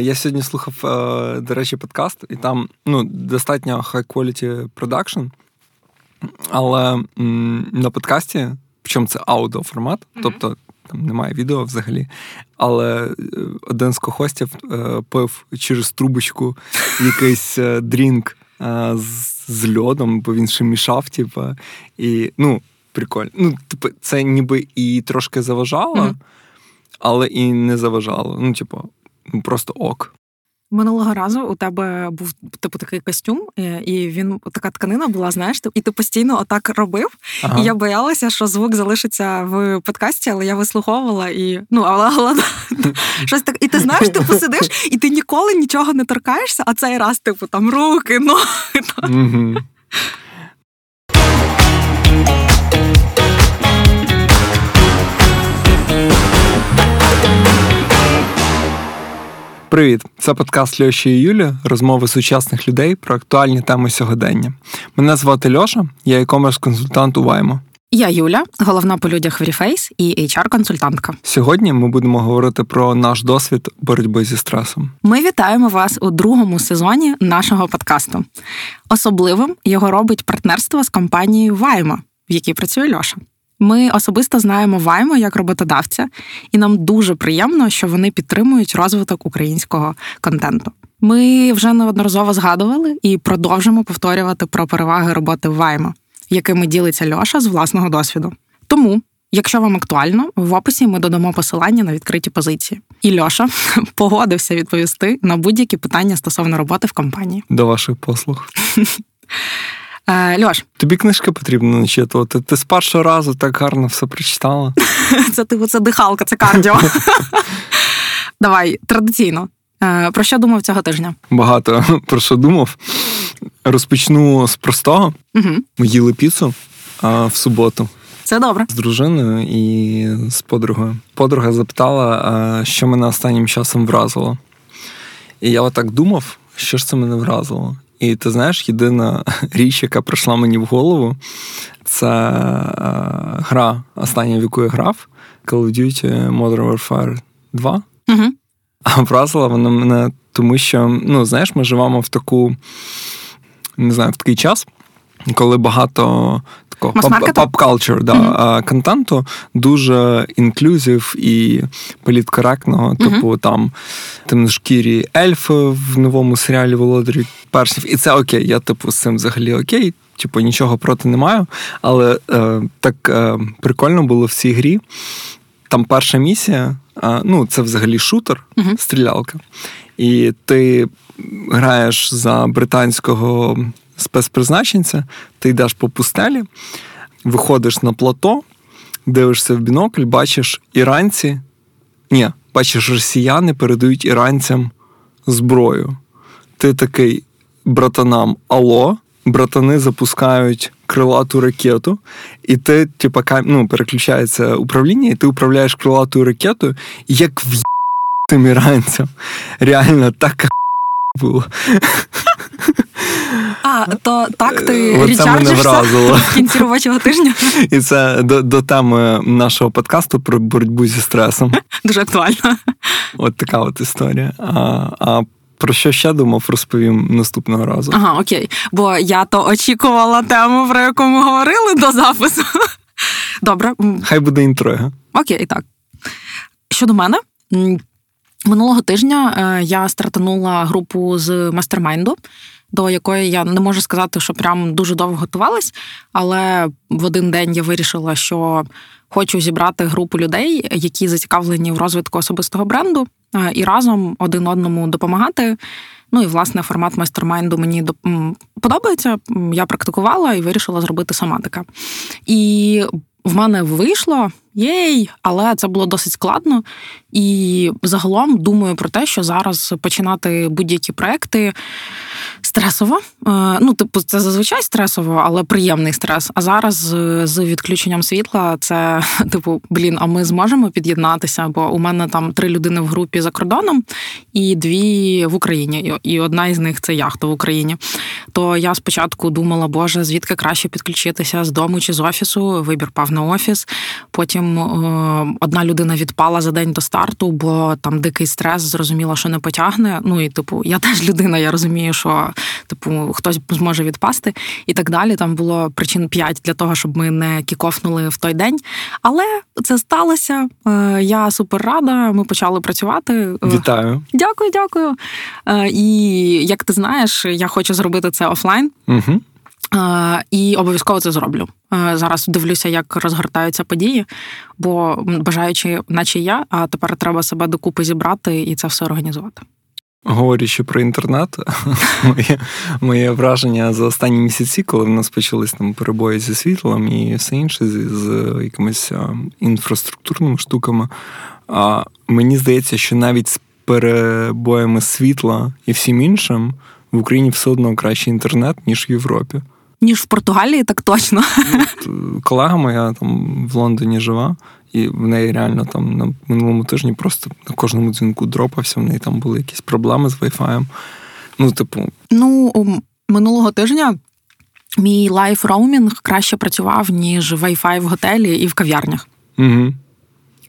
Я сьогодні слухав, е, до речі, подкаст, і там ну, достатньо high quality production, але на подкасті, причому це аудіоформат, mm-hmm. тобто там немає відео взагалі. Але е, один з co-host ів е, пив через трубочку якийсь drink з льодом, бо він ще мішав, типу, і ну, прикольно. Ну, типу, це ніби і трошки заважало, mm-hmm. але і не заважало. Ну, типу, просто ок. Минулого разу у тебе був типу такий костюм, і він така тканина була, знаєш, і ти постійно отак робив. Ага. І я боялася, що звук залишиться в подкасті, але я вислуховувала і ну, але, але щось так. І ти знаєш, ти посидиш, і ти ніколи нічого не торкаєшся, а цей раз, типу, там руки, ноги. Привіт, це подкаст Льоші і Юлі, розмови сучасних людей про актуальні теми сьогодення. Мене звати Льоша, я e-commerce консультант у Ваймо. Я Юля, головна по людях в Reface і HR-консультантка. Сьогодні ми будемо говорити про наш досвід боротьби зі стресом. Ми вітаємо вас у другому сезоні нашого подкасту. Особливим його робить партнерство з компанією Ваймо, в якій працює Льоша. Ми особисто знаємо Ваймо як роботодавця, і нам дуже приємно, що вони підтримують розвиток українського контенту. Ми вже неодноразово згадували і продовжимо повторювати про переваги роботи Ваймо, якими ділиться Льоша з власного досвіду. Тому, якщо вам актуально, в описі ми додамо посилання на відкриті позиції. І Льоша погодився відповісти на будь-які питання стосовно роботи в компанії. До ваших послуг. Е, Льош. Тобі книжки потрібно начитувати. Ти з першого разу так гарно все прочитала. Це типу, це дихалка, це кардіо. Давай, традиційно. Е, про що думав цього тижня? Багато про що думав. Розпочну з простого. Угу. Ми їли піцу а, в суботу. Це добре. З дружиною і з подругою. Подруга запитала, що мене останнім часом вразило. І я отак думав, що ж це мене вразило. І ти знаєш, єдина річ, яка прийшла мені в голову, це е, гра, остання в яку я грав Call of Duty Modern Warfare 2. Угу. А вразила вона мене, тому що, ну, знаєш, ми живемо в таку, не знаю, в такий час, коли багато такого поп-калчур да, mm-hmm. контенту дуже інклюзив і політкоректного. Mm-hmm. Типу там темношкірі ельфи в новому серіалі Володарі перснів. І це окей. Я, типу, з цим взагалі окей. Типу, нічого проти не маю. Але е, так е, прикольно було в цій грі. Там перша місія, е, ну, це взагалі шутер, uh-huh. стрілялка. І ти граєш за британського спецпризначенця, ти йдеш по пустелі, виходиш на плато, дивишся в бінокль, бачиш іранці. Ні, бачиш, росіяни передають іранцям зброю. Ти такий братанам Алло, братани запускають крилату ракету, і ти, типа, ну, переключається управління, і ти управляєш крилатою ракетою, як в тим іранцям. Реально так було. А, то так ти е, річарджишся в кінці робочого тижня. І це до до теми нашого подкасту про боротьбу зі стресом. Дуже актуально. От така от історія. А, а про що ще думав, розповім наступного разу. Ага, окей. Бо я то очікувала тему, про яку ми говорили до запису. Добре. Хай буде інтрига. Окей, так. Щодо мене, минулого тижня е, я стартанула групу з мастермайнду до якої я не можу сказати, що прям дуже довго готувалась, але в один день я вирішила, що хочу зібрати групу людей, які зацікавлені в розвитку особистого бренду, і разом один одному допомагати. Ну і власне формат майстермайнду мені подобається. Я практикувала і вирішила зробити сама таке. І в мене вийшло єй, але це було досить складно. І загалом думаю про те, що зараз починати будь-які проекти Стресово. Е, ну, типу, це зазвичай стресово, але приємний стрес. А зараз з відключенням світла це, типу, блін, а ми зможемо під'єднатися? Бо у мене там три людини в групі за кордоном і дві в Україні. І одна із них це яхта в Україні. То я спочатку думала, боже, звідки краще підключитися з дому чи з офісу. Вибір пав на офіс. Потім е, одна людина відпала за день до старту, бо там дикий стрес, зрозуміла, що не потягне. Ну і типу, я теж людина, я розумію, що типу хтось зможе відпасти і так далі. Там було причин п'ять для того, щоб ми не кікофнули в той день. Але це сталося. Е, я супер рада. Ми почали працювати. Е, Вітаю. Дякую, дякую. І як ти знаєш, я хочу зробити це офлайн. Угу. І обов'язково це зроблю. Зараз дивлюся, як розгортаються події, бо бажаючи, наче я, а тепер треба себе докупи зібрати і це все організувати. Говорячи про інтернет, моє моє враження за останні місяці, коли в нас почались там перебої зі світлом і все інше, з, з якимись інфраструктурними штуками. А мені здається, що навіть з перебоями світла і всім іншим в Україні все одно кращий інтернет, ніж в Європі. Ніж в Португалії, так точно. Колега моя там в Лондоні жива. І в неї реально там на минулому тижні просто на кожному дзвінку дропався. В неї там були якісь проблеми з Wi-Fi. Ну, типу, ну минулого тижня мій Life роумінг краще працював, ніж Wi-Fi в готелі і в кав'ярнях. Угу.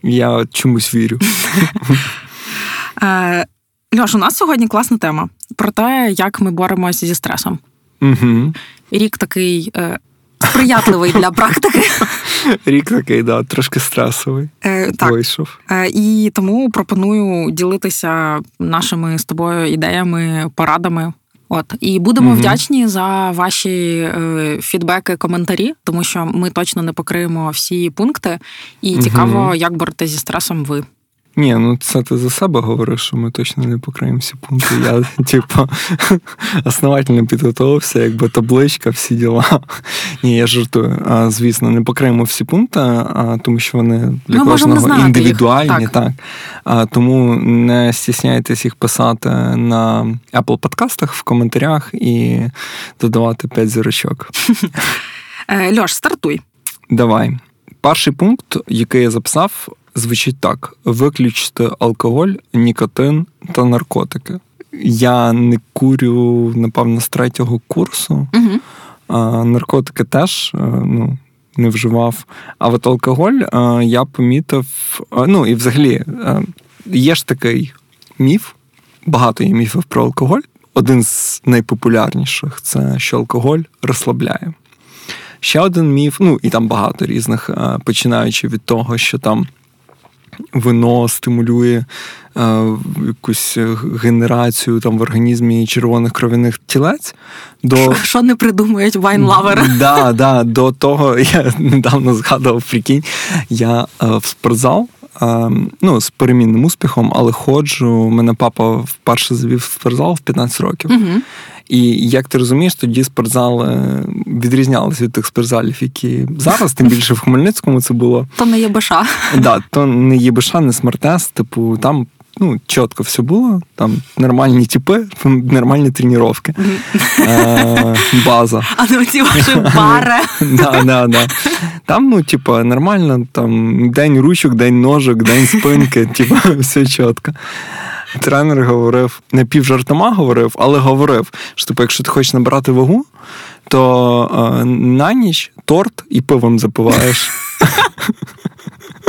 Я чомусь вірю. Е, Льош, у нас сьогодні класна тема про те, як ми боремося зі стресом. Угу. Рік такий е, сприятливий для практики. Рік такий, да, трошки стресовий. Е, так. Вийшов. Е, І тому пропоную ділитися нашими з тобою ідеями, порадами. От і будемо угу. вдячні за ваші е, фідбеки, коментарі, тому що ми точно не покриємо всі пункти, і цікаво, угу. як боретеся зі стресом ви. Ні, ну це ти за себе говориш, що ми точно не покриємо всі пункти. Я, типу, основательно підготувався, якби табличка, всі діла. Ні, я жартую. А, Звісно, не покриємо всі пункти, а, тому що вони для ми кожного індивідуальні. Їх. Так. А, Тому не стісняйтесь їх писати на Apple подкастах в коментарях і додавати 5 зірочок. Е, Льош, стартуй. Давай. Перший пункт, який я записав, звучить так: виключити алкоголь, нікотин та наркотики. Я не курю, напевно, з третього курсу, угу. а наркотики теж ну, не вживав. А от алкоголь я помітив. Ну і взагалі є ж такий міф, багато є міфів про алкоголь. Один з найпопулярніших це що алкоголь розслабляє. Ще один міф, ну і там багато різних, починаючи від того, що там вино стимулює е, якусь генерацію там в організмі червоних кров'яних тілець. До... Що не придумують вайнлавери? Да, да, До того я недавно згадував прикинь, я е, в спортзал. Е, ну, з перемінним успіхом, але ходжу. Мене папа вперше завів в спортзал в 15 років. Угу. І як ти розумієш, тоді спортзали відрізнялися від тих спортзалів, які зараз, тим більше в Хмельницькому це було. То не ЄБШ. Да, то не ЄБШ, не смертес, типу, там. Ну, чітко все було, там нормальні типи, нормальні тренування, е, база. А оці ваші бари. Да, да, да. Там, ну, типу, нормально, там день ручок, день ножок, день спинки, типу, все чітко тренер говорив, не півжартома говорив, але говорив, що типу, якщо ти хочеш набрати вагу, то е, на ніч торт і пивом запиваєш.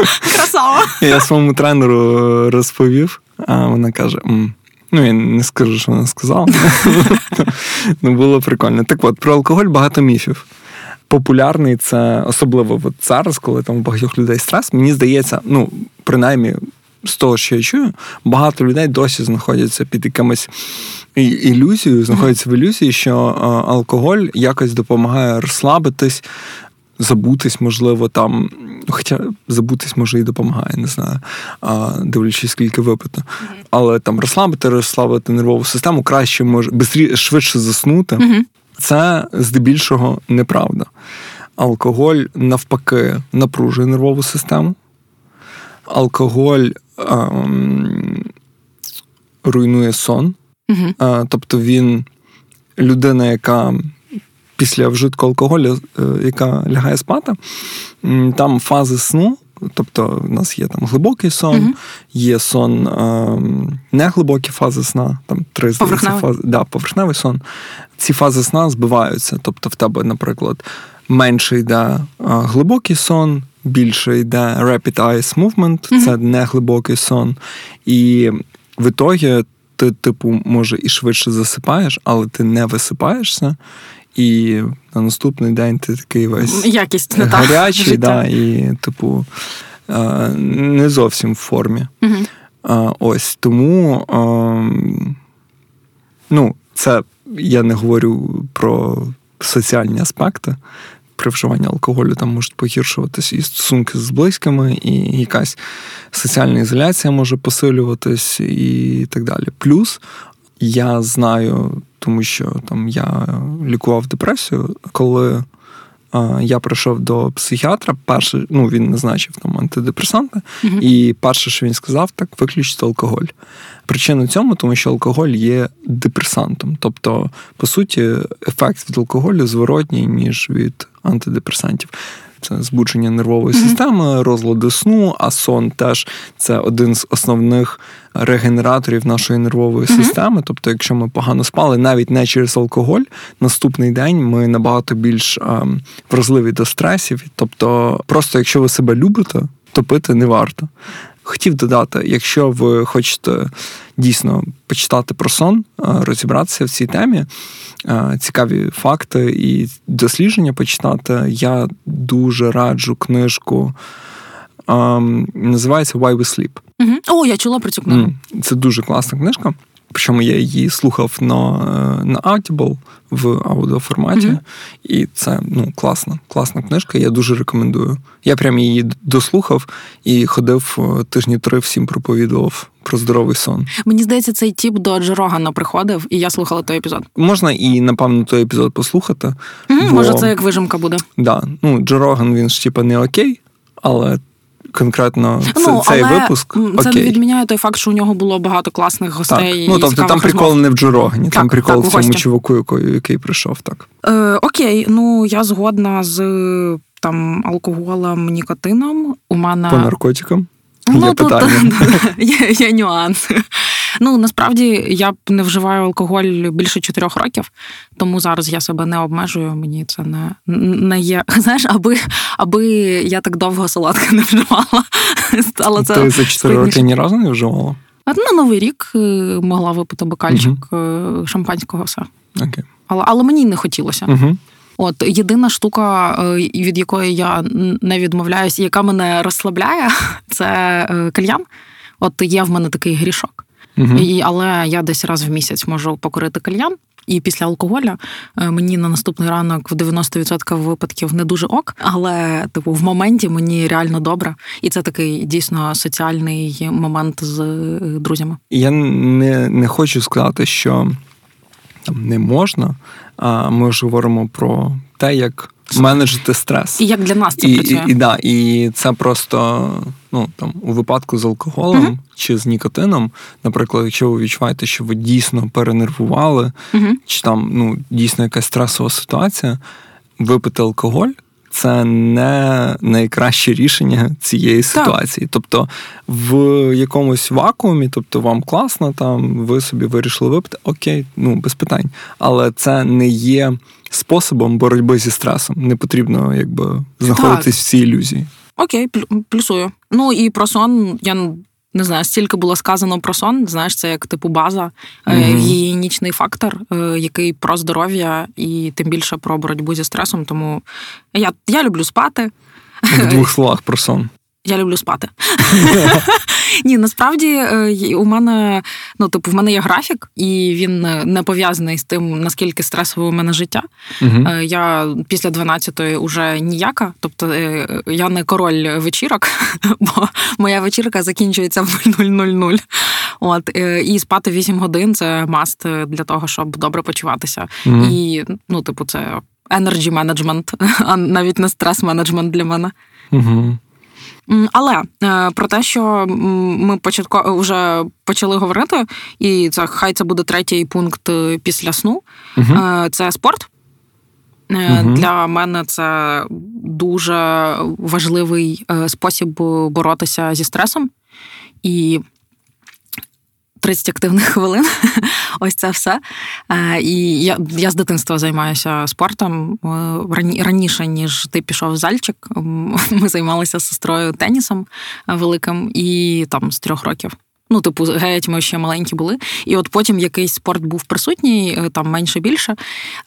Красава! Я своєму тренеру розповів, а вона каже: ну, я не скажу, що вона сказала. Ну, було прикольно. Так от, про алкоголь багато міфів. Популярний це особливо от зараз, коли там у багатьох людей стрес. Мені здається, ну, принаймні, з того, що я чую, багато людей досі знаходяться під якимось ілюзією, знаходяться в ілюзії, що алкоголь якось допомагає розслабитись, забутись, можливо, там. Хоча забутись може і допомагає, не знаю, дивлячись, скільки випито. Але там розслабити, розслабити нервову систему краще може бистрі, швидше заснути. Це здебільшого неправда. Алкоголь навпаки напружує нервову систему. Алкоголь ем, руйнує сон, угу. тобто він людина, яка після вжитку алкоголю, е, яка лягає спати, там фази сну. Тобто, у нас є там глибокий сон, uh є сон е, неглибокі фази сна, там три поверхневий. фази, да, поверхневий сон. Ці фази сна збиваються. Тобто, в тебе, наприклад, менше йде е, глибокий сон, більше йде rapid eye movement, uh це неглибокий сон. І в ітогі ти, типу, може, і швидше засипаєш, але ти не висипаєшся. І на наступний день ти такий весь Якість не гарячий, та, да, і, типу, не зовсім в формі. Угу. Ось тому, ну, це я не говорю про соціальні аспекти. При вживанні алкоголю там можуть погіршуватись і стосунки з близькими, і якась соціальна ізоляція може посилюватись, і так далі. Плюс я знаю, тому що там я лікував депресію, коли а, я прийшов до психіатра, перше, ну він назначив там антидепресанти, uh і перше, що він сказав, так виключити алкоголь. Причина цьому, тому що алкоголь є депресантом. Тобто, по суті, ефект від алкоголю зворотній, ніж від антидепресантів. Це збудження нервової mm-hmm. системи, розлади сну, а сон теж це один з основних регенераторів нашої нервової mm-hmm. системи. Тобто, якщо ми погано спали, навіть не через алкоголь, наступний день ми набагато більш ем, вразливі до стресів. Тобто, просто якщо ви себе любите, то пити не варто. Хотів додати, якщо ви хочете дійсно почитати про сон, е, розібратися в цій темі, е, цікаві факти і дослідження почитати, я дуже раджу книжку. Ем, називається Why We Sleep. Угу. О, я чула про цю книгу. Це дуже класна книжка. Причому я її слухав на на Audible в аудіоформаті. Mm-hmm. І це ну, класна, класна книжка. Я дуже рекомендую. Я прям її дослухав і ходив е, тижні три всім проповідував про здоровий сон. Мені здається, цей тіп до Джо Рогана приходив, і я слухала той епізод. Можна і, напевно, той епізод послухати. Mm-hmm, бо... Може, це як вижимка буде. Да. Ну, Джо Роган, він ж типа не окей, але конкретно ну, цей але випуск. Це не відміняє той факт, що у нього було багато класних гостей. Так. Ну тобто там прикол не в Джурогані, там прикол так, в цьому чуваку, який прийшов. Так Е, окей, ну я згодна з там алкоголем, нікотином. У мене по наркотикам. Ну, є тут є, є нюанси. Ну насправді я б не вживаю алкоголь більше чотирьох років, тому зараз я себе не обмежую. Мені це не не є. Знаєш, аби аби я так довго солодке не вживала. Але це Ти за чотири роки ні разу не вживала? На новий рік е, могла випити бокальчик uh шампанського все. Okay. Але але мені не хотілося. uh От єдина штука, е, від якої я не відмовляюсь, яка мене розслабляє, це кальян. От є в мене такий грішок. Угу. І, Але я десь раз в місяць можу покорити кальян. І після алкоголя е, мені на наступний ранок в 90% випадків не дуже ок, але типу в моменті мені реально добре, і це такий дійсно соціальний момент з е, друзями. Я не не хочу сказати, що там не можна. А ми ж говоримо про те, як менеджити стрес. І як для нас це і, працює. І, і, да, і це просто ну там у випадку з алкоголем uh чи з нікотином, наприклад, якщо ви відчуваєте, що ви дійсно перенервували, uh чи там ну дійсно якась стресова ситуація, випити алкоголь. Це не найкраще рішення цієї ситуації. Так. Тобто в якомусь вакуумі, тобто вам класно, там ви собі вирішили випити, окей, ну без питань. Але це не є способом боротьби зі стресом. Не потрібно якби знаходитись так. в цій ілюзії. Окей, плюсую. Ну і про сон я не знаю, стільки було сказано про сон. Знаєш, це як типу база, mm-hmm. гігієнічний фактор, е, який про здоров'я і тим більше про боротьбу зі стресом. Тому я, я люблю спати. В двох словах про сон. Я люблю спати. Ні, насправді е, у мене ну, типу, в мене є графік, і він не пов'язаний з тим, наскільки стресове у мене життя. uh Я після 12-ї вже ніяка, тобто е, я не король вечірок, бо моя вечірка закінчується в 00.00. От і спати 8 годин це маст для того, щоб добре почуватися. І ну, типу, це energy management, а навіть не стрес менеджмент для мене. Угу. Але е, про те, що ми початко вже почали говорити, і це хай це буде третій пункт е, після сну. Угу. Це спорт. Угу. Для мене це дуже важливий спосіб боротися зі стресом. І 30 активних хвилин. Ось це все. Е, і я я з дитинства займаюся спортом е, раніше, ніж ти пішов в зальчик. Ми займалися з сестрою тенісом великим і там з трьох років. Ну, типу, геть, ми ще маленькі були. І от потім якийсь спорт був присутній, е, там менше більше.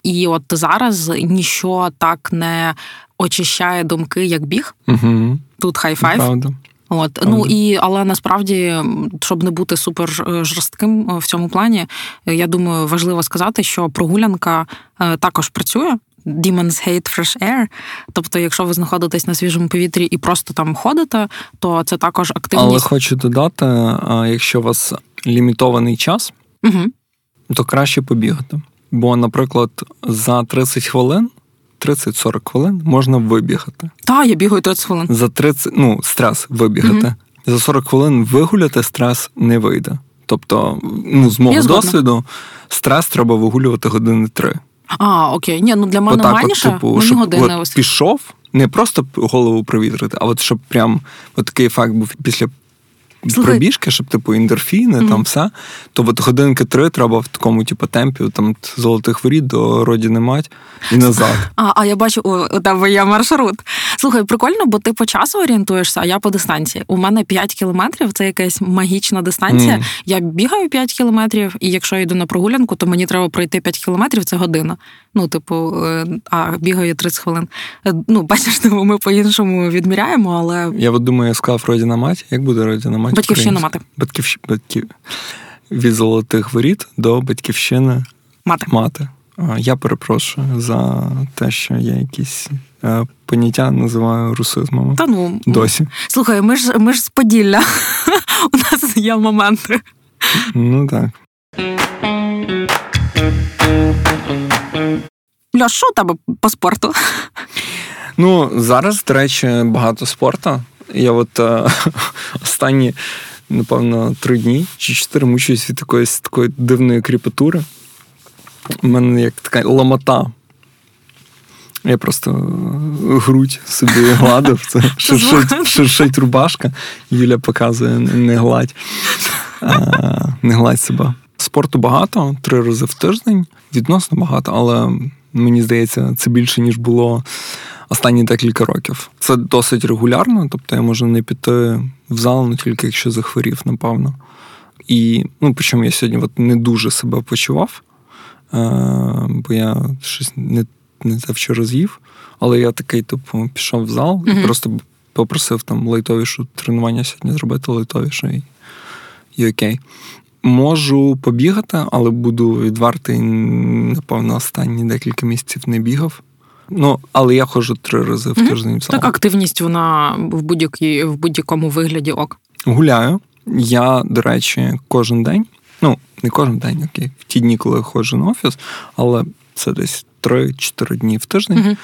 І от зараз ніщо так не очищає думки, як біг. Угу. Тут хай-файв. Правда. От ну і але насправді, щоб не бути супер е, жорстким е, в цьому плані, е, я думаю, важливо сказати, що прогулянка також працює. Demons hate fresh air. Тобто, якщо ви знаходитесь на свіжому повітрі і просто там ходите, то це також активність. Але хочу додати, якщо у вас лімітований час, угу. то краще побігати. Бо, наприклад, за 30 хвилин 30-40 хвилин можна вибігати. Так, я бігаю 30 хвилин. За 30, ну, стрес вибігати. mm За 40 хвилин вигуляти стрес не вийде. Тобто, ну, з мого досвіду, стрес треба вигулювати години три. А, окей. Ні, ну для мене Отак, маніше, от, типу, мені щоб, години от, пішов, не просто голову провітрити, а от щоб прям от такий ефект був після Слухай. пробіжки, щоб типу індорфіни, mm-hmm. там все, то от годинки три треба в такому, типу, темпі, там золотих воріт до родини мать і назад. А а я бачу, у тебе є маршрут. Слухай, прикольно, бо ти по часу орієнтуєшся, а я по дистанції. У мене 5 кілометрів це якась магічна дистанція. Mm. Я бігаю 5 кілометрів, і якщо я йду на прогулянку, то мені треба пройти 5 кілометрів, це година. Ну, типу, е, а бігаю 30 хвилин. Е, ну, бачиш, типу, ми по-іншому відміряємо, але. Я от думаю, я сказав родина мать. Як буде родина мать? Батьківщина мати. Батьківщ... Батьків... Від золотих воріт до батьківщини мати. мати. Я перепрошую за те, що я якісь поняття називаю русизмами. Та ну досі. Слухай, ми ж ми ж з Поділля. У нас є моменти. Ну так. Льош, що у тебе по спорту? Ну, зараз, до речі, багато спорту. Я от е, останні, напевно, три дні чи чотири мучуюсь від якоїсь такої дивної кріпатури. У мене як така ламота. Я просто грудь собі гладив. Це шершить, шершить рубашка. Юля показує не гладь, а, не гладь себе. Спорту багато, три рази в тиждень. Відносно багато, але мені здається, це більше, ніж було останні декілька років. Це досить регулярно, тобто я можу не піти в зал, не тільки якщо захворів, напевно. І ну, причому я сьогодні от не дуже себе почував, е, бо я щось не не те вчора з'їв. Але я такий, типу, пішов в зал і mm просто попросив там лайтовішу тренування сьогодні зробити лайтовіше і, і окей. Можу побігати, але буду відвартий, напевно, останні декілька місяців не бігав. Ну, але я ходжу три рази в тиждень. Mm-hmm. Так, активність вона в будь-якій в будь-якому вигляді ок. Гуляю. Я, до речі, кожен день. Ну, не кожен день, окей, в ті дні, коли ходжу на офіс, але це десь 3-4 дні в тиждень. Mm-hmm.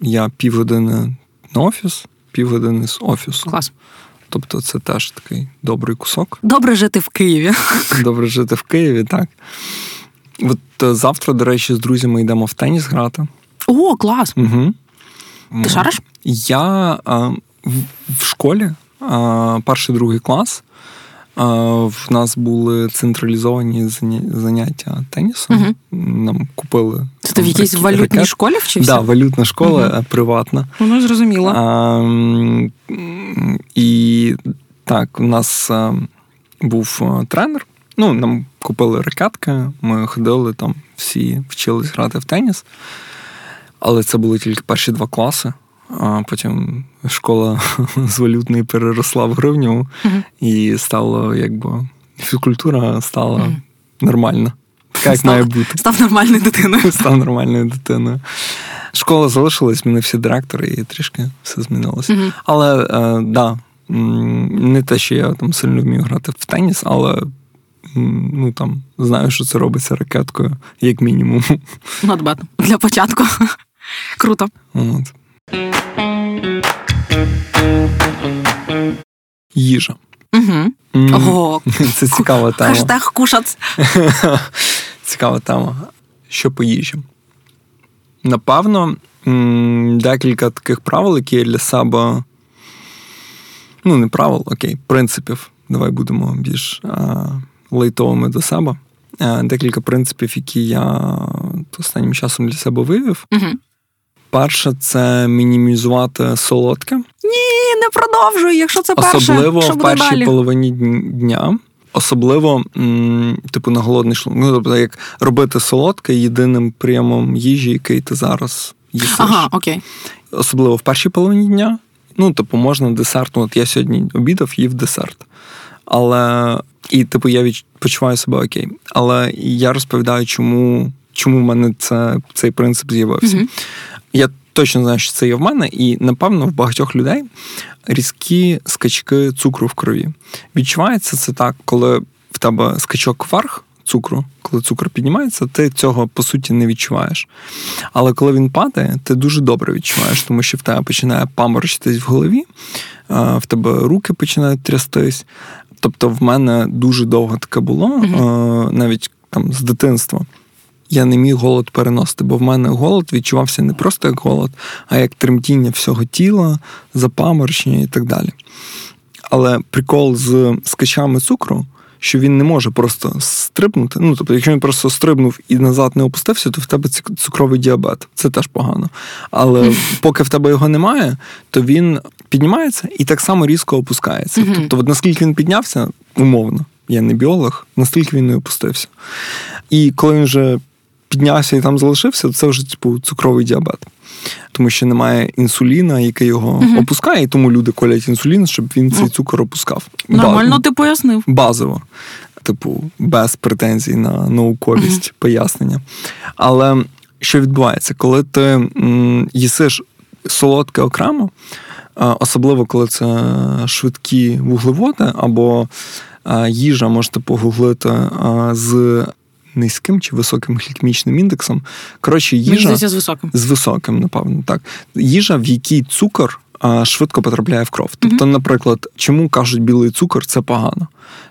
Я півгодини на офіс, півгодини з офісу. Клас. Тобто це теж такий добрий кусок. Добре жити в Києві. Добре жити в Києві, так. От е, завтра, до речі, з друзями йдемо в теніс грати. О, клас! Угу. Ти шариш? Я а, в, в школі а, перший другий клас. В нас були централізовані заняття тенісом. Угу. Нам купили. Це ти в якійсь валютній школі вчився? Так, да, валютна школа угу. приватна. Воно зрозуміло. А, І так, у нас а, був тренер. Ну, нам купили ракетки, ми ходили там, всі вчились грати в теніс. Але це були тільки перші два класи. А потім школа з валютної переросла в гривню, uh-huh. і стало якби фізкультура стала uh-huh. нормальна. Така як став, має бути. Став нормальною дитиною. Став нормальною дитиною. Школа залишилась, мене всі директори, і трішки все змінилося. Uh-huh. Але е, да, не те, що я там сильно вмію грати в теніс, але ну там знаю, що це робиться ракеткою, як мінімум. Bad. Для початку. Круто. От. Їжа. Угу. Ого, Це цікава тема. хештег кушац. Цікава тема. Що по їжі? Напевно, декілька таких правил, які я для себе. Ну, не правил, окей, принципів. Давай будемо більш а, лейтовими до себе. Е, Декілька принципів, які я останнім часом для себе вивів. Угу. Перше, це мінімізувати солодке. Ні, не продовжуй, якщо це перше. Особливо що в буде першій далі? половині дня. Особливо, м, типу, на голодний шлунок. Ну, тобто, як робити солодке єдиним прийомом їжі, який ти зараз їсиш. Ага, окей. Особливо в першій половині дня. Ну, типу, можна десерт. Ну, от я сьогодні обідав, їв десерт. Але і, типу, я відч... почуваю себе окей. Але я розповідаю, чому, чому в мене це, цей принцип з'явився. Мгм. Я точно знаю, що це є в мене, і напевно в багатьох людей різкі скачки цукру в крові. Відчувається це так, коли в тебе скачок вверх цукру, коли цукор піднімається, ти цього по суті не відчуваєш. Але коли він падає, ти дуже добре відчуваєш, тому що в тебе починає паморочитись в голові, в тебе руки починають трястись. Тобто, в мене дуже довго таке було, навіть там з дитинства. Я не міг голод переносити, бо в мене голод відчувався не просто як голод, а як тремтіння всього тіла, запаморочення і так далі. Але прикол з скачами цукру, що він не може просто стрибнути. Ну, тобто, якщо він просто стрибнув і назад не опустився, то в тебе цукровий діабет. Це теж погано. Але поки в тебе його немає, то він піднімається і так само різко опускається. Тобто, от наскільки він піднявся, умовно, я не біолог, настільки він не опустився. І коли він вже піднявся і там залишився, це вже типу цукровий діабет. Тому що немає інсуліна, який його Мгм. опускає, і тому люди колять інсулін, щоб він цей Ну, цукор опускав. Нормально Ба- ти пояснив. базово, типу, без претензій на науковість пояснення. Але що відбувається, коли ти їсиш солодке окремо, особливо коли це швидкі вуглеводи або їжа, можете погуглити з низьким чи високим глікемічним індексом. Коротше, їжа з високим. з високим, напевно, так. Їжа, в якій цукор а, швидко потрапляє в кров. Тобто, наприклад, чому кажуть білий цукор це погано?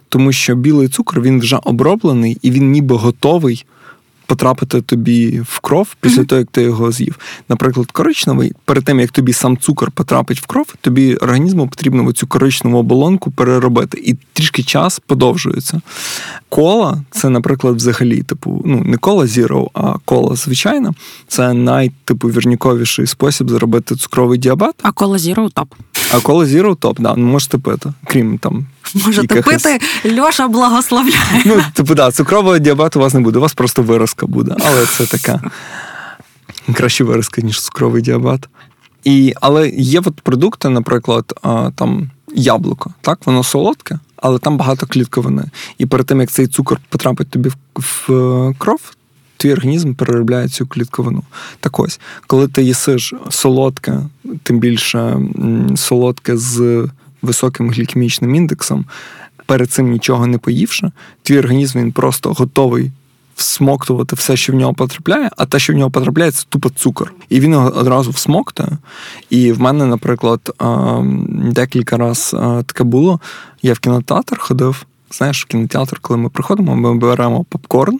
Тому що білий цукор він вже оброблений і він ніби готовий. Потрапити тобі в кров після того, як ти його з'їв. Наприклад, коричневий, перед тим як тобі сам цукор потрапить в кров, тобі організму потрібно цю коричневу оболонку переробити, і трішки час подовжується. Кола це, наприклад, взагалі, типу, ну не кола Zero, а кола звичайна. Це найтипу вірніковіший спосіб зробити цукровий діабет. А кола зіро топ. А кола Zero топ, да, ну можете пити, крім там. Можете якихось- пити, Льоша благословляє. Ну, типу, да, цукрового діабету у вас не буде, у вас просто виразка буде. Але це така краще виразка, ніж цукровий діабет. І, але є от продукти, наприклад, там яблуко. Так, воно солодке, але там багато клітковини. І перед тим, як цей цукор потрапить тобі в, в е, кров, твій організм переробляє цю клітковину. Так ось, коли ти їсиш солодке, тим більше солодке з високим глікемічним індексом, перед цим нічого не поївши, твій організм він просто готовий всмоктувати все, що в нього потрапляє, а те, що в нього потрапляє, це тупо цукор. І він його одразу всмоктує. І в мене, наприклад, декілька разів таке було. Я в кінотеатр ходив. Знаєш, в кінотеатр, коли ми приходимо, ми беремо попкорн.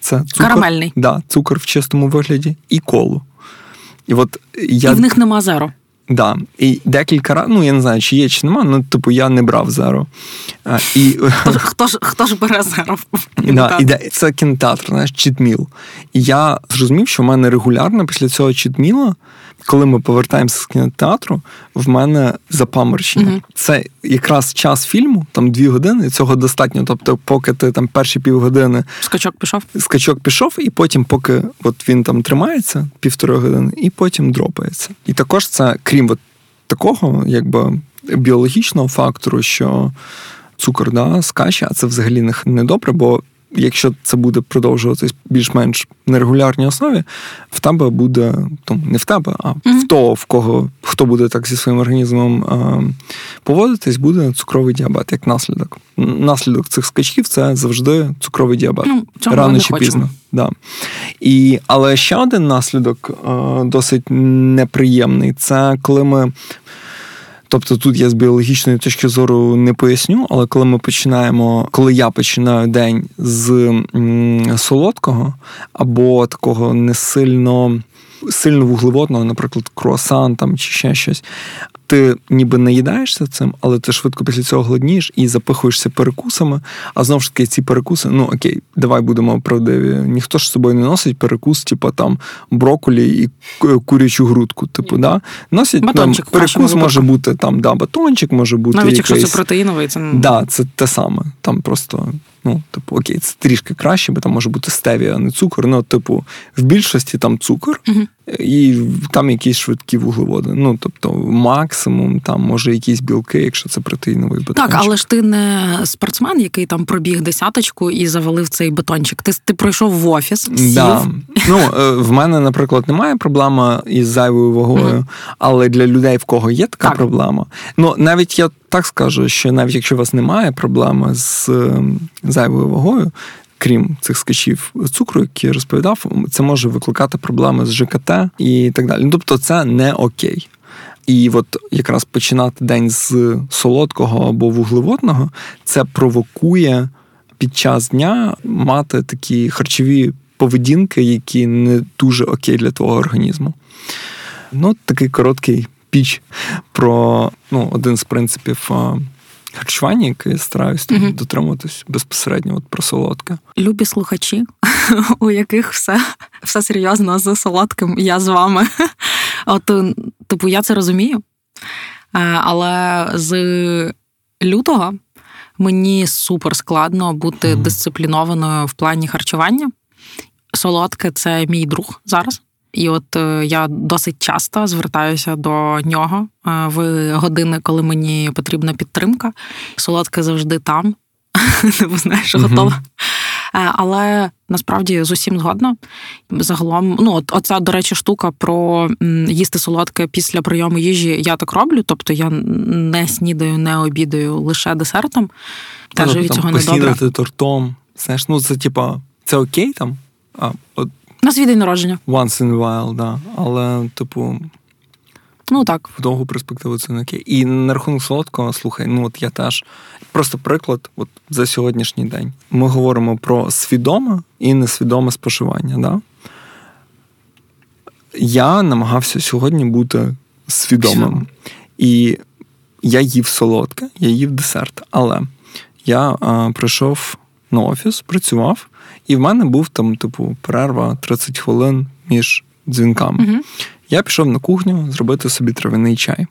Це цукор, Карамельний. Да, цукор в чистому вигляді і колу. І от я І в них нема зеро. Да. І декілька разів, ну я не знаю, чи є, чи нема, ну типу я не брав зеро. А, і, Хто ж, хто ж, хто ж бере зеро? да, і де- це кінотеатр, знаєш, читміл. І я зрозумів, що в мене регулярно після цього читміла, коли ми повертаємося з кінотеатру, в мене запаморочення. Мгм. Це якраз час фільму, там дві години, і цього достатньо. Тобто, поки ти там перші півгодини Скачок пішов. скачок пішов, і потім, поки от він там тримається півтори години, і потім дропається. І також це, крім от такого, якби біологічного фактору, що цукор да, скаче, а це взагалі не, не добре, бо якщо це буде продовжуватись більш-менш на регулярній основі, в тебе буде ну, не в тебе, а Мгм. в того, в кого хто буде так зі своїм організмом е, поводитись, буде цукровий діабет як наслідок. Наслідок цих скачків це завжди цукровий діабет Ну, цього рано чи хочемо. пізно. Да. І, але ще один наслідок е, досить неприємний це коли ми Тобто тут я з біологічної точки зору не поясню, але коли ми починаємо, коли я починаю день з солодкого або такого не сильно сильно вуглеводного, наприклад, круасан там чи ще щось, ти ніби наїдаєшся цим, але ти швидко після цього голоднієш і запихуєшся перекусами. А знову ж таки, ці перекуси, ну окей, давай будемо правдиві. Ніхто ж з собою не носить перекус, типу там броколі і курячу грудку. Типу, да? Носять батончик, там, перекус може бути там, да, батончик може бути. Навіть якийсь... якщо це протеїновий, це Да, це те саме. Там просто Ну, типу, окей, це трішки краще, бо там може бути стевія, а не цукор. Ну, типу, в більшості там цукор, uh і там якісь швидкі вуглеводи. Ну, тобто, максимум, там може якісь білки, якщо це протеїновий бетончик. Так, але ж ти не спортсмен, який там пробіг десяточку і завалив цей бетончик. Ти ти пройшов в офіс. сів. Да. Ну, е, в мене, наприклад, немає проблеми із зайвою вагою, але для людей, в кого є така так. проблема, ну навіть я так скажу, що навіть якщо у вас немає проблеми з ем, зайвою вагою, крім цих скачів цукру, які я розповідав, це може викликати проблеми з ЖКТ і так далі. Ну, тобто, це не окей. І от якраз починати день з солодкого або вуглеводного, це провокує під час дня мати такі харчові поведінки, які не дуже окей для твого організму. Ну, такий короткий піч про ну, один з принципів харчування, яке я стараюсь uh дотримуватись безпосередньо от про солодке. Любі слухачі, у яких все все серйозно з солодким, я з вами. От, типу, я це розумію. Е, але з лютого мені супер складно бути mm дисциплінованою в плані харчування. Солодке це мій друг зараз. І от е, я досить часто звертаюся до нього е, в години, коли мені потрібна підтримка. Солодке завжди там, типу, знаєш, готова. Е, але насправді з усім згодна. Загалом, ну от оця, до речі, штука про їсти солодке після прийому їжі. Я так роблю. Тобто я не снідаю, не обідаю лише десертом. Теж від цього не добре. тортом. Знаєш, ну це типа це окей там. А от на свій день народження. Once in a while, да. Але, типу. Ну так. В довгу перспективу це не окей. І на рахунок солодкого, слухай, ну от я теж. Просто приклад, от за сьогоднішній день. Ми говоримо про свідоме і несвідоме споживання. Да? Я намагався сьогодні бути свідомим. І я їв солодке, я їв десерт. Але я а, прийшов на офіс, працював. І в мене був там, типу, перерва 30 хвилин між дзвінками. uh Я пішов на кухню зробити собі травяний чай.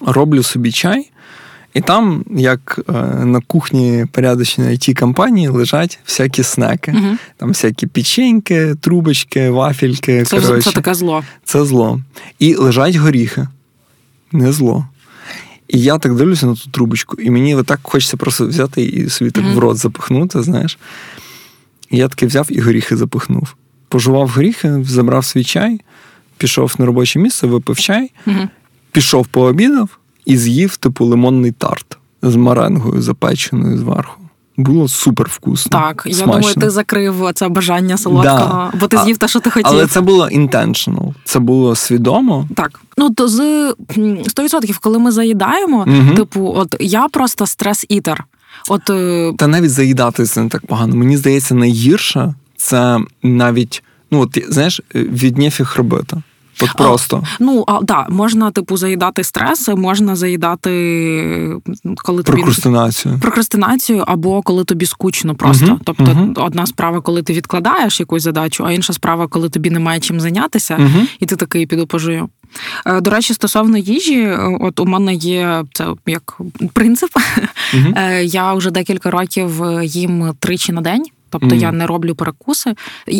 Роблю собі чай, і там, як е, на кухні порядочної it компанії лежать всякі снеки. uh Там всякі печеньки, трубочки, вафельки. Це, коротше. це таке зло. Це зло. І лежать горіхи. Не зло. І я так дивлюся на ту трубочку, і мені так хочеться просто взяти і собі так uh в рот запихнути, знаєш. Я таки взяв і горіхи запихнув. Пожував горіхи, забрав свій чай, пішов на робоче місце, випив чай, угу. пішов пообідав і з'їв типу лимонний тарт з маренгою запеченою зверху. Було супер вкусно. Так, смачно. я думаю, ти закрив це бажання солодкого, да. бо ти з'їв те, що ти хотів. Але це було intentional, це було свідомо. Так. Ну то з 100%, коли ми заїдаємо, угу. типу, от я просто стрес-ітер. От е, та навіть заїдати це не так погано. Мені здається, найгірше це навіть ну от знаєш, від нефіг робити. От просто. А, ну, а да, можна, типу, заїдати стрес, можна заїдати коли тобі прокрастинацію. прокрастинацію, або коли тобі скучно просто. Uh-huh, тобто, uh-huh. одна справа, коли ти відкладаєш якусь задачу, а інша справа, коли тобі немає чим зайнятися, uh-huh. і ти такий піду пожую. Е, до речі, стосовно їжі, от у мене є це як принцип. Uh-huh. Я вже декілька років їм тричі на день. Тобто mm. я не роблю перекуси.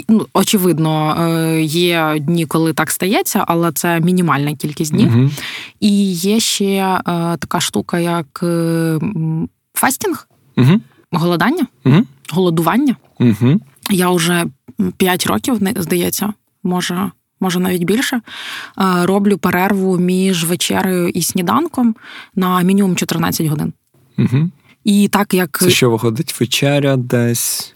Ну, Очевидно, е, є дні, коли так стається, але це мінімальна кількість днів. Mm-hmm. І є ще е, така штука, як е, fasting, mm-hmm. голодання, mm-hmm. голодування. Mm-hmm. Я вже 5 років, здається, може. Може, навіть більше, роблю перерву між вечерею і сніданком на мінімум 14 годин. Угу. І так як це що виходить вечеря десь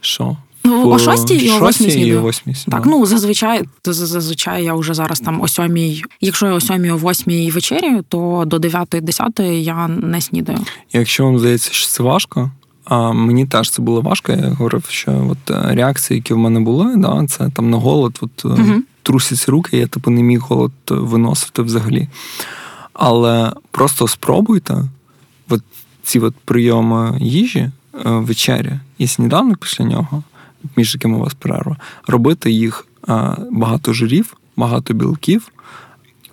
що? Ну, о шостій і о восьмій снідаю. Так, ну зазвичай зазвичай я вже зараз там о сьомій. Якщо я о сьомій, о восьмій вечерю, то до дев'ятої, десятої я не снідаю. Якщо вам здається, що це важко, а мені теж це було важко. Я говорив, що от е, реакції, які в мене були, да, це там на голод, от угу. трусяться руки, я типу не міг голод виносити взагалі. Але просто спробуйте от ці от прийоми їжі, е, вечері і сніданок після нього, між якими у вас перерва, робити їх багато жирів, багато білків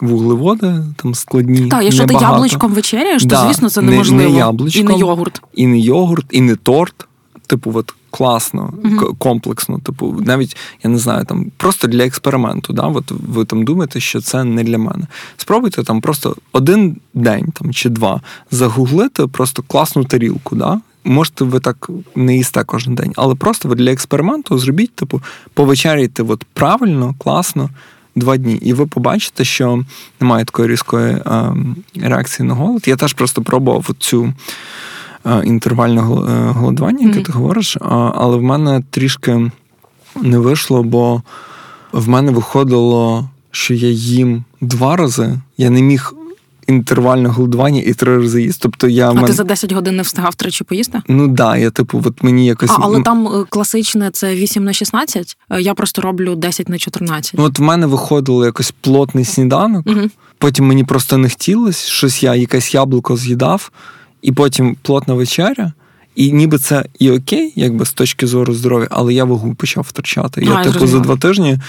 вуглеводи там складні. Так, якщо небагато. ти яблучком вечеряєш, то да, звісно це неможливо. Не яблучком, і не йогурт. І не йогурт, і не торт. Типу, от класно, uh комплексно. Типу, навіть я не знаю, там просто для експерименту. Да? От ви там думаєте, що це не для мене. Спробуйте там просто один день там чи два загуглити просто класну тарілку. Да? Можете ви так не їсте кожен день, але просто ви для експерименту зробіть, типу, повечеряйте от правильно, класно два дні, і ви побачите, що немає такої різкої е, реакції на голод. Я теж просто пробував цю е, інтервальне е, голодування, яке mm-hmm. ти говориш, але в мене трішки не вийшло, бо в мене виходило, що я їм два рази. Я не міг інтервальне голодування і три рази їсти. Тобто я А мен... ти за 10 годин не встигав тричі поїсти? Ну да, я типу, от мені якось. А, але там е, класичне це 8 на 16, е, Я просто роблю 10 на 14. Ну, От в мене виходило якось плотний сніданок, угу. потім мені просто не хотілося, щось я якесь яблуко з'їдав, і потім плотна вечеря. І ніби це і окей, якби з точки зору здоров'я, але я вагу почав втрачати. Я, а, типу, за два тижні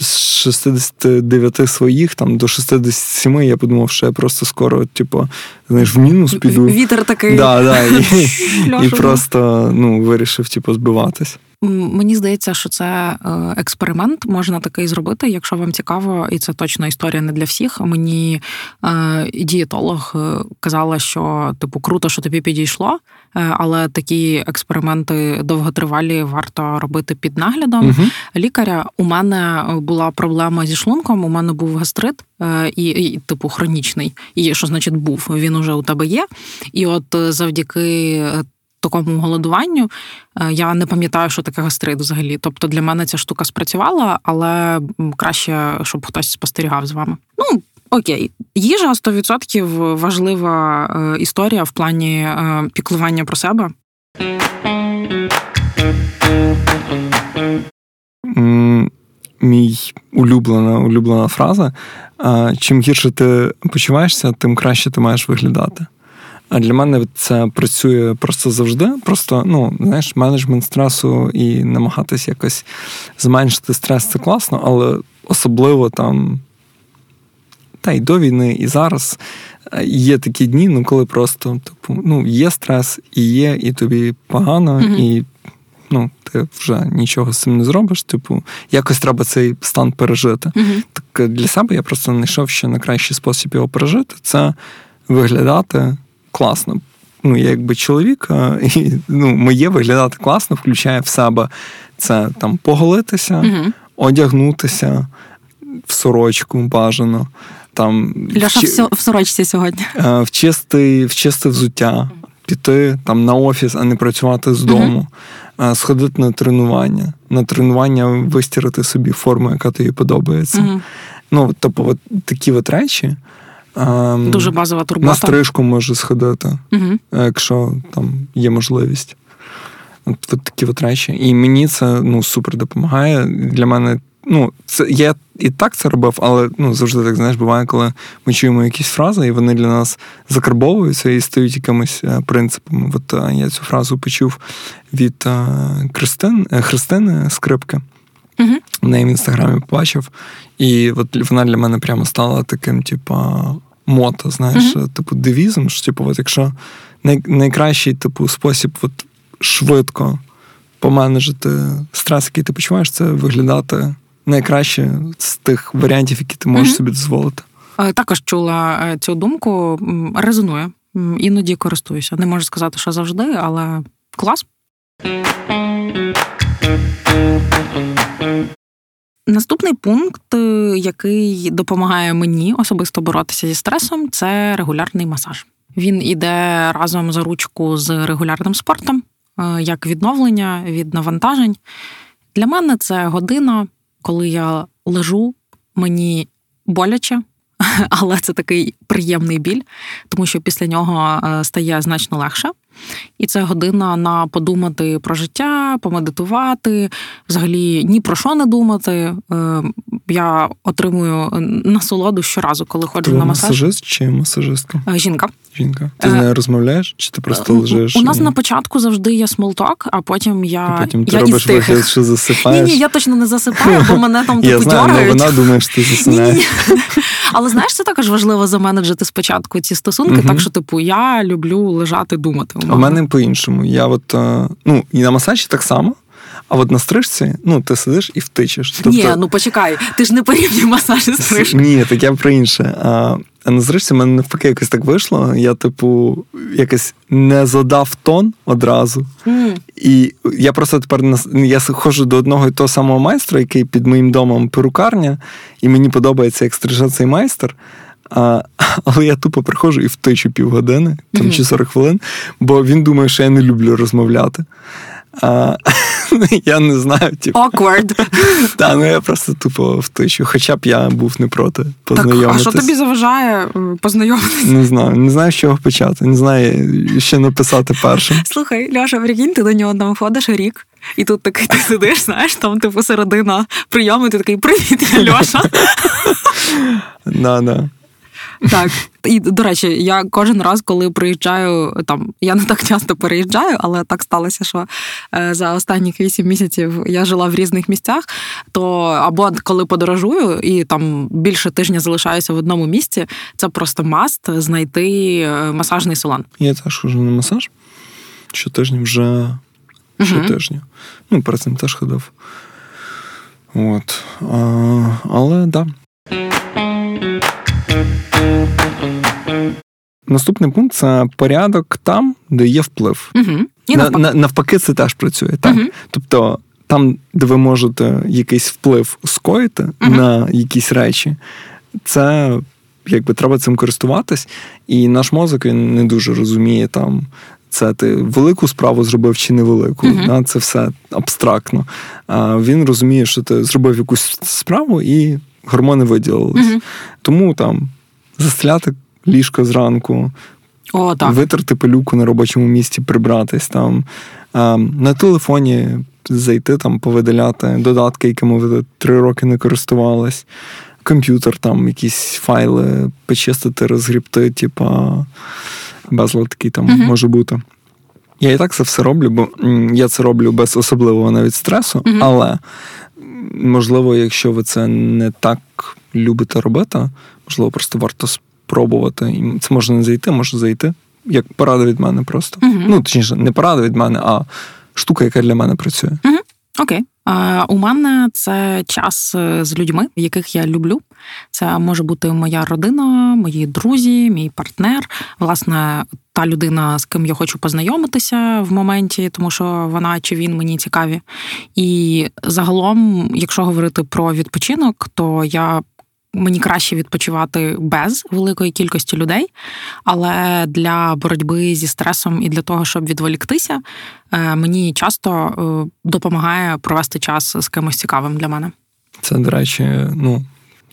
з 69 своїх там до 67 я подумав, що я просто скоро, типу, знаєш, в мінус піду. Вітер такий. Да, да, І і просто ну, вирішив типу, збиватись. Мені здається, що це е, експеримент можна такий зробити, якщо вам цікаво, і це точно історія не для всіх. Мені е, дієтолог е, казала, що типу круто, що тобі підійшло, але такі експерименти довготривалі варто робити під наглядом угу. лікаря. У мене була проблема зі шлунком. У мене був гастрит і, і типу хронічний. І що значить був? Він уже у тебе є. І от завдяки такому голодуванню. Е, я не пам'ятаю, що таке гастрит взагалі. Тобто для мене ця штука спрацювала, але краще, щоб хтось спостерігав з вами. Ну, окей, їжа 100% важлива е, історія в плані е, піклування про себе. Мій улюблена улюблена фраза. Чим гірше ти почуваєшся, тим краще ти маєш виглядати. А для мене це працює просто завжди. Просто, ну, знаєш, менеджмент стресу і намагатись якось зменшити стрес це класно, але особливо там. Та й до війни, і зараз е, є такі дні, ну коли просто типу, ну, є стрес, і є, і тобі погано, mm-hmm. і ну, ти вже нічого з цим не зробиш. Типу, якось треба цей стан пережити. Mm-hmm. Так для себе я просто знайшов, що найкращий спосіб його пережити це виглядати класно. Ну, я якби чоловік, і ну, моє виглядати класно, включає в себе це там поголитися, угу. одягнутися в сорочку бажано. Там, Льоша в, в сорочці сьогодні. В чисте, в чисте взуття, піти там на офіс, а не працювати з дому, угу. сходити на тренування, на тренування вистірити собі форму, яка тобі подобається. Угу. Ну, тобто, от такі от речі. Дуже базова турбота. На стрижку може сходити, угу. якщо там є можливість. От, от такі от речі. І мені це ну, супер допомагає. Для мене, ну, це я і так це робив, але ну, завжди так знаєш, буває, коли ми чуємо якісь фрази, і вони для нас закарбовуються і стають якимись е, принципами. От е, я цю фразу почув від Христин, Христини Скрипки. Угу. В неї в інстаграмі побачив, і от вона для мене прямо стала таким, типа, мото, знаєш, uh-huh. типу, девізом, що типу, от якщо най- найкращий типу, спосіб от, швидко поменеджити стрес, який ти почуваєш, це виглядати найкраще з тих варіантів, які ти можеш uh-huh. собі дозволити. Е, також чула е, цю думку, резонує. Іноді користуюся. Не можу сказати, що завжди, але клас. Наступний пункт, е, який допомагає мені особисто боротися зі стресом, це регулярний масаж. Він іде разом за ручку з регулярним спортом, як відновлення від навантажень. Для мене це година, коли я лежу, мені боляче, але це такий приємний біль, тому що після нього е, стає значно легше. І це година на подумати про життя, помедитувати, взагалі ні про що не думати. Е, я отримую насолоду щоразу, коли ходжу Ти на масаж. масажист чи масажистка? Е, жінка. Жінка. Ти з нею розмовляєш, чи ти просто лежиш? У нас на початку завжди є small talk, а потім я. І потім ти я робиш вигляд, що засипаєш. Ні, ні, я точно не засипаю, бо мене там Я типу знаю, але дьоргають. вона думає, що ти засинаєш. Але знаєш, це також важливо заменеджити спочатку ці стосунки, так що, типу, я люблю лежати, думати. А в мене по-іншому. Я от, е, ну, і на масажі так само, а от на стрижці, ну, ти сидиш і втичеш. Тобто, Ні, ну почекай, ти ж не порівнюй масаж із стрижкою. Ні, так я про інше. А, а на зрижці в мене навпаки якось так вийшло. Я, типу, якось не задав тон одразу. М. І я просто тепер я ходжу до одного і того самого майстра, який під моїм домом перукарня, і мені подобається, як стриже цей майстер. А, але я тупо приходжу і втичу півгодини, там Мгм. чи 40 хвилин, бо він думає, що я не люблю розмовляти. А, я не знаю, типу, Awkward. та, ну я просто тупо втичу, хоча б я був не проти Так, а що тобі заважає познайомитися? Не знаю, не знаю, з чого почати, не знаю, що написати першим. Слухай, Льоша, прикинь, ти до нього там ходиш рік, і тут такий ти сидиш, знаєш, там типу середина прийому, ти такий привіт, я Льоша. Да, да. Так. І до речі, я кожен раз, коли приїжджаю, там я не так часто переїжджаю, але так сталося, що е, за останніх вісім місяців я жила в різних місцях. То або коли подорожую і там більше тижня залишаюся в одному місці, це просто маст знайти е, масажний салон. Я теж хожу на масаж. Щотижня вже щотижня. Ну, перед цим теж ходив. От. А, але да. Наступний пункт це порядок там, де є вплив. Угу. І навпаки. на- навпаки, це теж працює. Так? Мгм. Тобто, там, де ви можете якийсь вплив скоїти Мгм. на якісь речі, це якби треба цим користуватись. І наш мозок він не дуже розуміє там. Це ти велику справу зробив чи невелику. Мгм. Да? Це все абстрактно. А він розуміє, що ти зробив якусь справу і гормони виділились. Мгм. Тому там застеляти ліжко зранку, О, так. витерти пилюку на робочому місці, прибратись там, на телефоні зайти там, повидаляти додатки, якими ви три роки не користувались, комп'ютер, там якісь файли почистити, розгрібти, типа безлад такий там Мгм. може бути. Я і так це все роблю, бо я це роблю без особливого навіть стресу, Мгм. але можливо, якщо ви це не так любите робити, можливо, просто варто спробувати. І це може не зайти, може зайти. Як порада від мене просто. Мгм. Ну, точніше, не порада від мене, а штука, яка для мене працює. Окей. Е, у мене це час е, з людьми, яких я люблю. Це може бути моя родина, мої друзі, мій партнер. Власне, та людина, з ким я хочу познайомитися в моменті, тому що вона чи він мені цікаві. І загалом, якщо говорити про відпочинок, то я. Мені краще відпочивати без великої кількості людей, але для боротьби зі стресом і для того, щоб відволіктися, е, мені часто е, допомагає провести час з кимось цікавим для мене. Це, до речі, ну,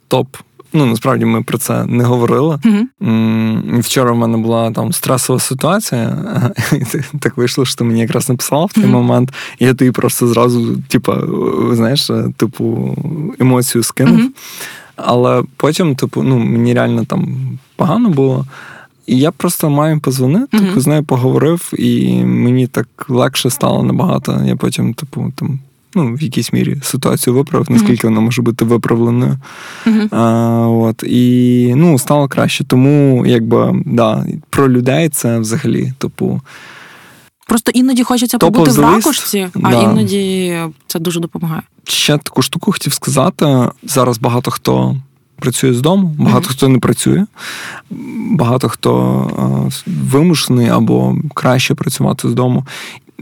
топ. Ну, насправді ми про це не говорили. М, Вчора в мене була там стресова ситуація, і так вийшло, що ти мені якраз написала в той Мгм. момент, і я тобі просто зразу, типа, знаєш, типу, емоцію скинув. Мгм. Але потім, типу, ну, мені реально там погано було. І я просто маю позвонити, типу, з нею поговорив, і мені так легше стало набагато. Я потім, типу, там. Ну, в якійсь мірі ситуацію виправив, наскільки вона може бути виправленою. Мгм. А, от, і ну, стало краще. Тому, якби, да, про людей це взагалі, типу, Просто іноді хочеться Top побути в ракушці, а Да. іноді це дуже допомагає. ще таку штуку хотів сказати. Зараз багато хто працює з дому, багато Мгм. хто не працює, багато хто а, вимушений або краще працювати з дому.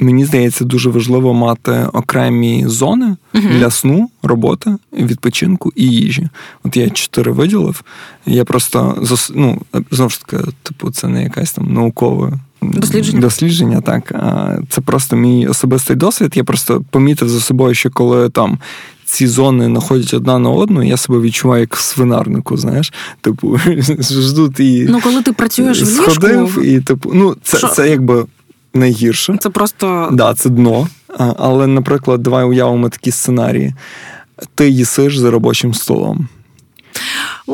Мені здається, дуже важливо мати окремі зони Мгм. для сну, роботи, відпочинку і їжі. От я чотири виділив. Я просто ну, знову ж таки, типу, це не якась там наукова Дослідження. Дослідження, так. Це просто мій особистий досвід. Я просто помітив за собою, що коли там. Ці зони находять одна на одну, я себе відчуваю як в свинарнику, знаєш. Типу, ждуть і. Ну, коли ти працюєш в ліжку... Сходив, і типу, ну, це це якби найгірше. Це просто. Да, це дно. Але, наприклад, давай уявимо такі сценарії. Ти їсиш за робочим столом.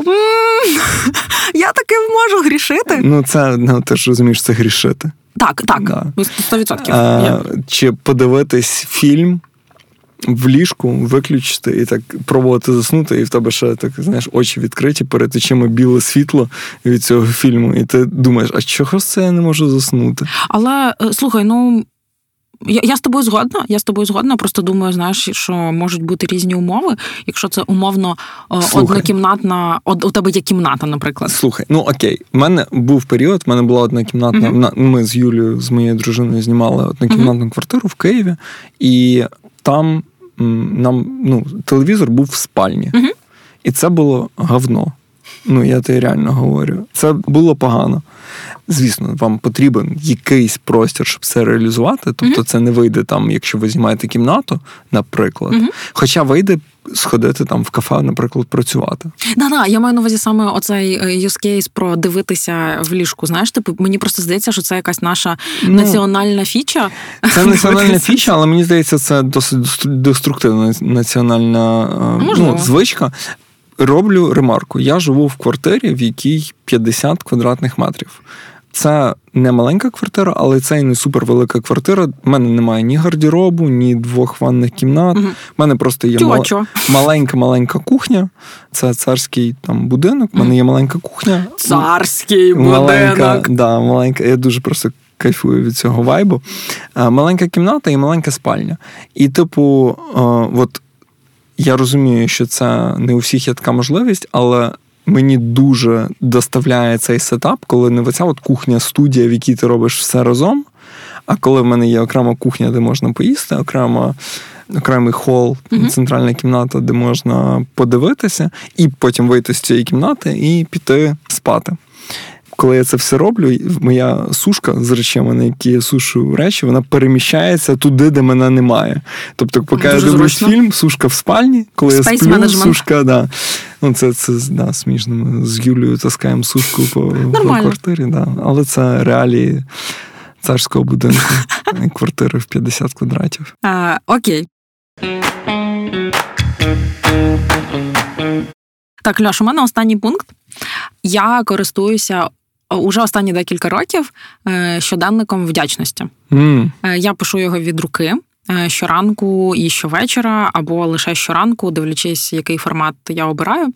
Я таки можу грішити. Ну, це ну, ти ж розумієш, це грішити. Так, так. Да. 100%. А, Чи подивитись фільм в ліжку, виключити і так пробувати заснути, і в тебе ще так знаєш очі відкриті перед очима біле світло від цього фільму, і ти думаєш, а чого це я не можу заснути? Але е, слухай, ну. Я я з тобою згодна. Я з тобою згодна. Просто думаю, знаєш, що можуть бути різні умови. Якщо це умовно е, Слухай. однокімнатна, од, у тебе є кімната, наприклад. Слухай, ну окей, у мене був період. в мене була однокімнатна. Uh-huh. Ми з Юлією, з моєю дружиною, знімали однокімнатну uh-huh. квартиру в Києві, і там нам ну, телевізор був в спальні. Uh-huh. І це було говно. Ну, я тобі реально говорю. Це було погано. Звісно, вам потрібен якийсь простір, щоб це реалізувати. Тобто, mm-hmm. це не вийде там, якщо ви знімаєте кімнату, наприклад. Mm-hmm. Хоча вийде сходити там в кафе, наприклад, працювати. Да, да, я маю на увазі саме оцей е, use case про дивитися в ліжку. Знаєш, типу, мені просто здається, що це якась наша ну, національна фіча. Це національна фіча, але мені здається, це досить деструктивна національна е, ну, звичка. Роблю ремарку. Я живу в квартирі, в якій 50 квадратних метрів. Це не маленька квартира, але це і не супервелика квартира. У мене немає ні гардеробу, ні двох ванних кімнат. У угу. мене просто є маленька-маленька кухня. Це царський там будинок. У мене є маленька кухня. Царський маленька, будинок. Да, маленька. Я дуже просто кайфую від цього вайбу. Маленька кімната і маленька спальня. І, типу, от я розумію, що це не у всіх є така можливість, але мені дуже доставляє цей сетап, коли не оця от кухня-студія, в якій ти робиш все разом. А коли в мене є окрема кухня, де можна поїсти, окрема. Окремий хол, uh-huh. центральна кімната, де можна подивитися, і потім вийти з цієї кімнати і піти спати коли я це все роблю, моя сушка з речами, на які я сушу речі, вона переміщається туди, де мене немає. Тобто, поки Дуже я дивлюсь зручно. фільм, сушка в спальні, коли Space я сплю, management. сушка, да. Ну, це це да, смішно. Ми з Юлією таскаємо сушку по, по квартирі, да. але це реалії царського будинку, квартири в 50 квадратів. А, Окей. Так, Льош, у мене останній пункт. Я користуюся уже останні декілька років е, щоденником вдячності. Mm. Я пишу його від руки. Е, щоранку і щовечора, або лише щоранку, дивлячись, який формат я обираю.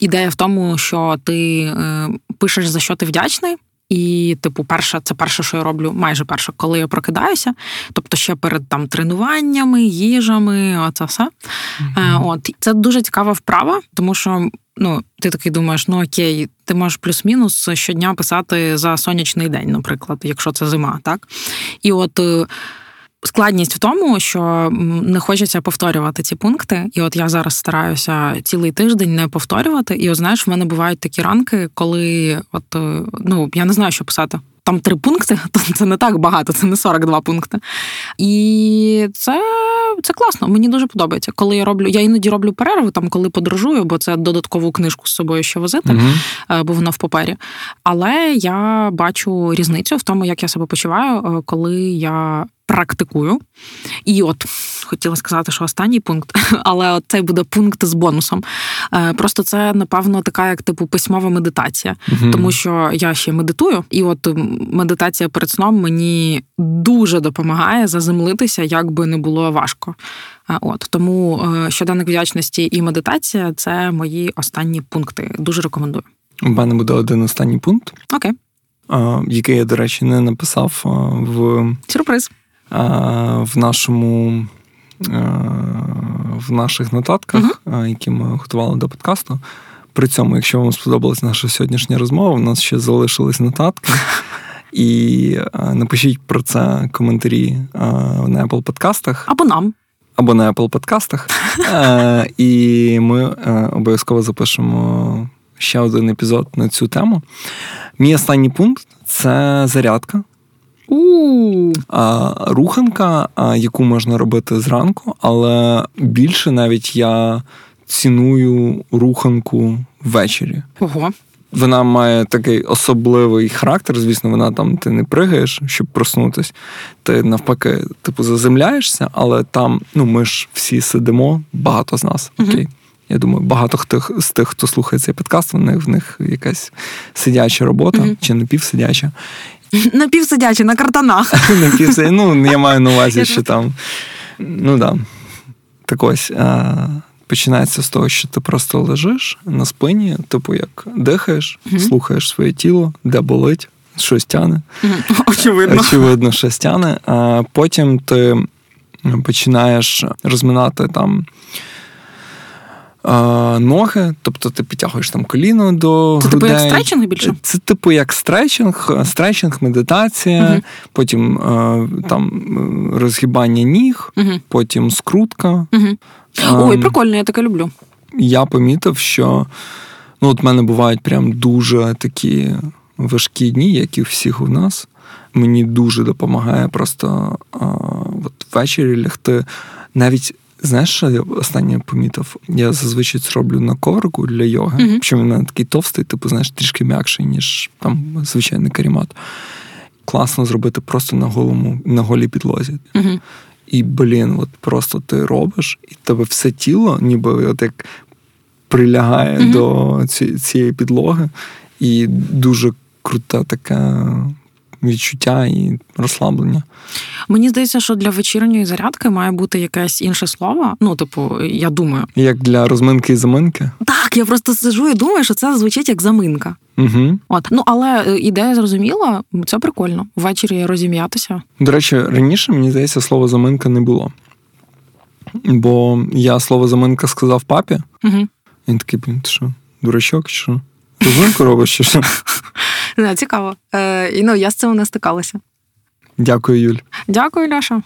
Ідея в тому, що ти пишеш за що ти вдячний, і, типу, перше, це перше, що я роблю, майже перше, коли я прокидаюся. Тобто ще перед там тренуваннями, їжами, оце все. Mm-hmm. От це дуже цікава вправа, тому що ну, ти такий думаєш, ну окей, ти можеш плюс-мінус щодня писати за сонячний день, наприклад, якщо це зима, так? І от. Складність в тому, що не хочеться повторювати ці пункти, і от я зараз стараюся цілий тиждень не повторювати. І от знаєш, в мене бувають такі ранки, коли от е, ну я не знаю, що писати там три пункти, то це не так багато, це не 42 пункти. І це це класно, мені дуже подобається. Коли я роблю, я іноді роблю перерву, там коли подорожую, бо це додаткову книжку з собою ще возити, uh бо вона в папері. Але я бачу різницю в тому, як я себе почуваю, е, коли я практикую. І от хотіла сказати, що останній пункт, але цей буде пункт з бонусом. Е, просто це, напевно, така, як типу письмова медитація, угу. тому що я ще медитую, і от медитація перед сном мені дуже допомагає заземлитися, як би не було важко. Е, от тому е, щоденник вдячності і медитація це мої останні пункти. Дуже рекомендую. У мене буде один останній пункт. Окей. Який я, до речі, не написав в сюрприз в нашому в наших нотатках, uh-huh. які ми готували до подкасту. При цьому, якщо вам сподобалась наша сьогоднішня розмова, у нас ще залишились нотатки. І напишіть про це коментарі на Apple подкастах. Або нам. Або на Apple подкастах. І ми обов'язково запишемо ще один епізод на цю тему. Мій останній пункт це зарядка. А руханка, а, яку можна робити зранку, але більше навіть я ціную руханку ввечері. ого. Вона має такий особливий характер. Звісно, вона там ти не пригаєш, щоб проснутись. Ти навпаки, типу, заземляєшся, але там, ну ми ж всі сидимо, багато з нас. Мгм. Окей. Я думаю, багато хто з тих, хто слухає цей подкаст, в них в них якась сидяча робота Мгм. чи напівсидяча. Напівсидячі на картонах. Напівсидяча. Ну, я маю на увазі, що там. Ну да. Так ось. Починається з того, що ти просто лежиш на спині, типу як дихаєш, Мгм. слухаєш своє тіло, де болить, щось тяне. Мгм. Очевидно. Очевидно, щось тяне. А потім ти починаєш розминати там. Ноги, тобто ти підтягуєш там коліно до Це типу як грудей. стретчинг більше? Це типу як стретчинг, стретчинг, медитація, Мгм. потім е, там е, розгибання ніг, Мгм. потім скрутка. Мгм. Ой, Ем, прикольно, я таке люблю. я помітив, що ну, от в мене бувають прям дуже такі важкі дні, як і у всіх у нас. Мені дуже допомагає просто а, от ввечері лягти. Навіть знаєш, що я останнє помітив? Я зазвичай це роблю на коврику для йоги. Мгм. Що він такий товстий, типу, знаєш, трішки м'якший, ніж там звичайний карімат. Класно зробити просто на голому, на голій підлозі. Мгм. І, блін, от просто ти робиш, і тебе все тіло, ніби от як прилягає Мгм. до ці- цієї підлоги, і дуже круте таке відчуття і розслаблення. Мені здається, що для вечірньої зарядки має бути якесь інше слово. Ну, типу, я думаю. Як для розминки і заминки. Так, я просто сижу і думаю, що це звучить як заминка. Угу. От, ну але е, ідея зрозуміла, це прикольно. Ввечері розім'ятися. До речі, раніше, мені здається, слова заминка не було. Бо я слово заминка сказав папі, Угу. він такий, блін, ти що, дурачок, чи що? Розминку робиш, чи що? Цікаво. Е, і ну, я з цим не стикалася. Дякую, Юль. Дякую, Ляша.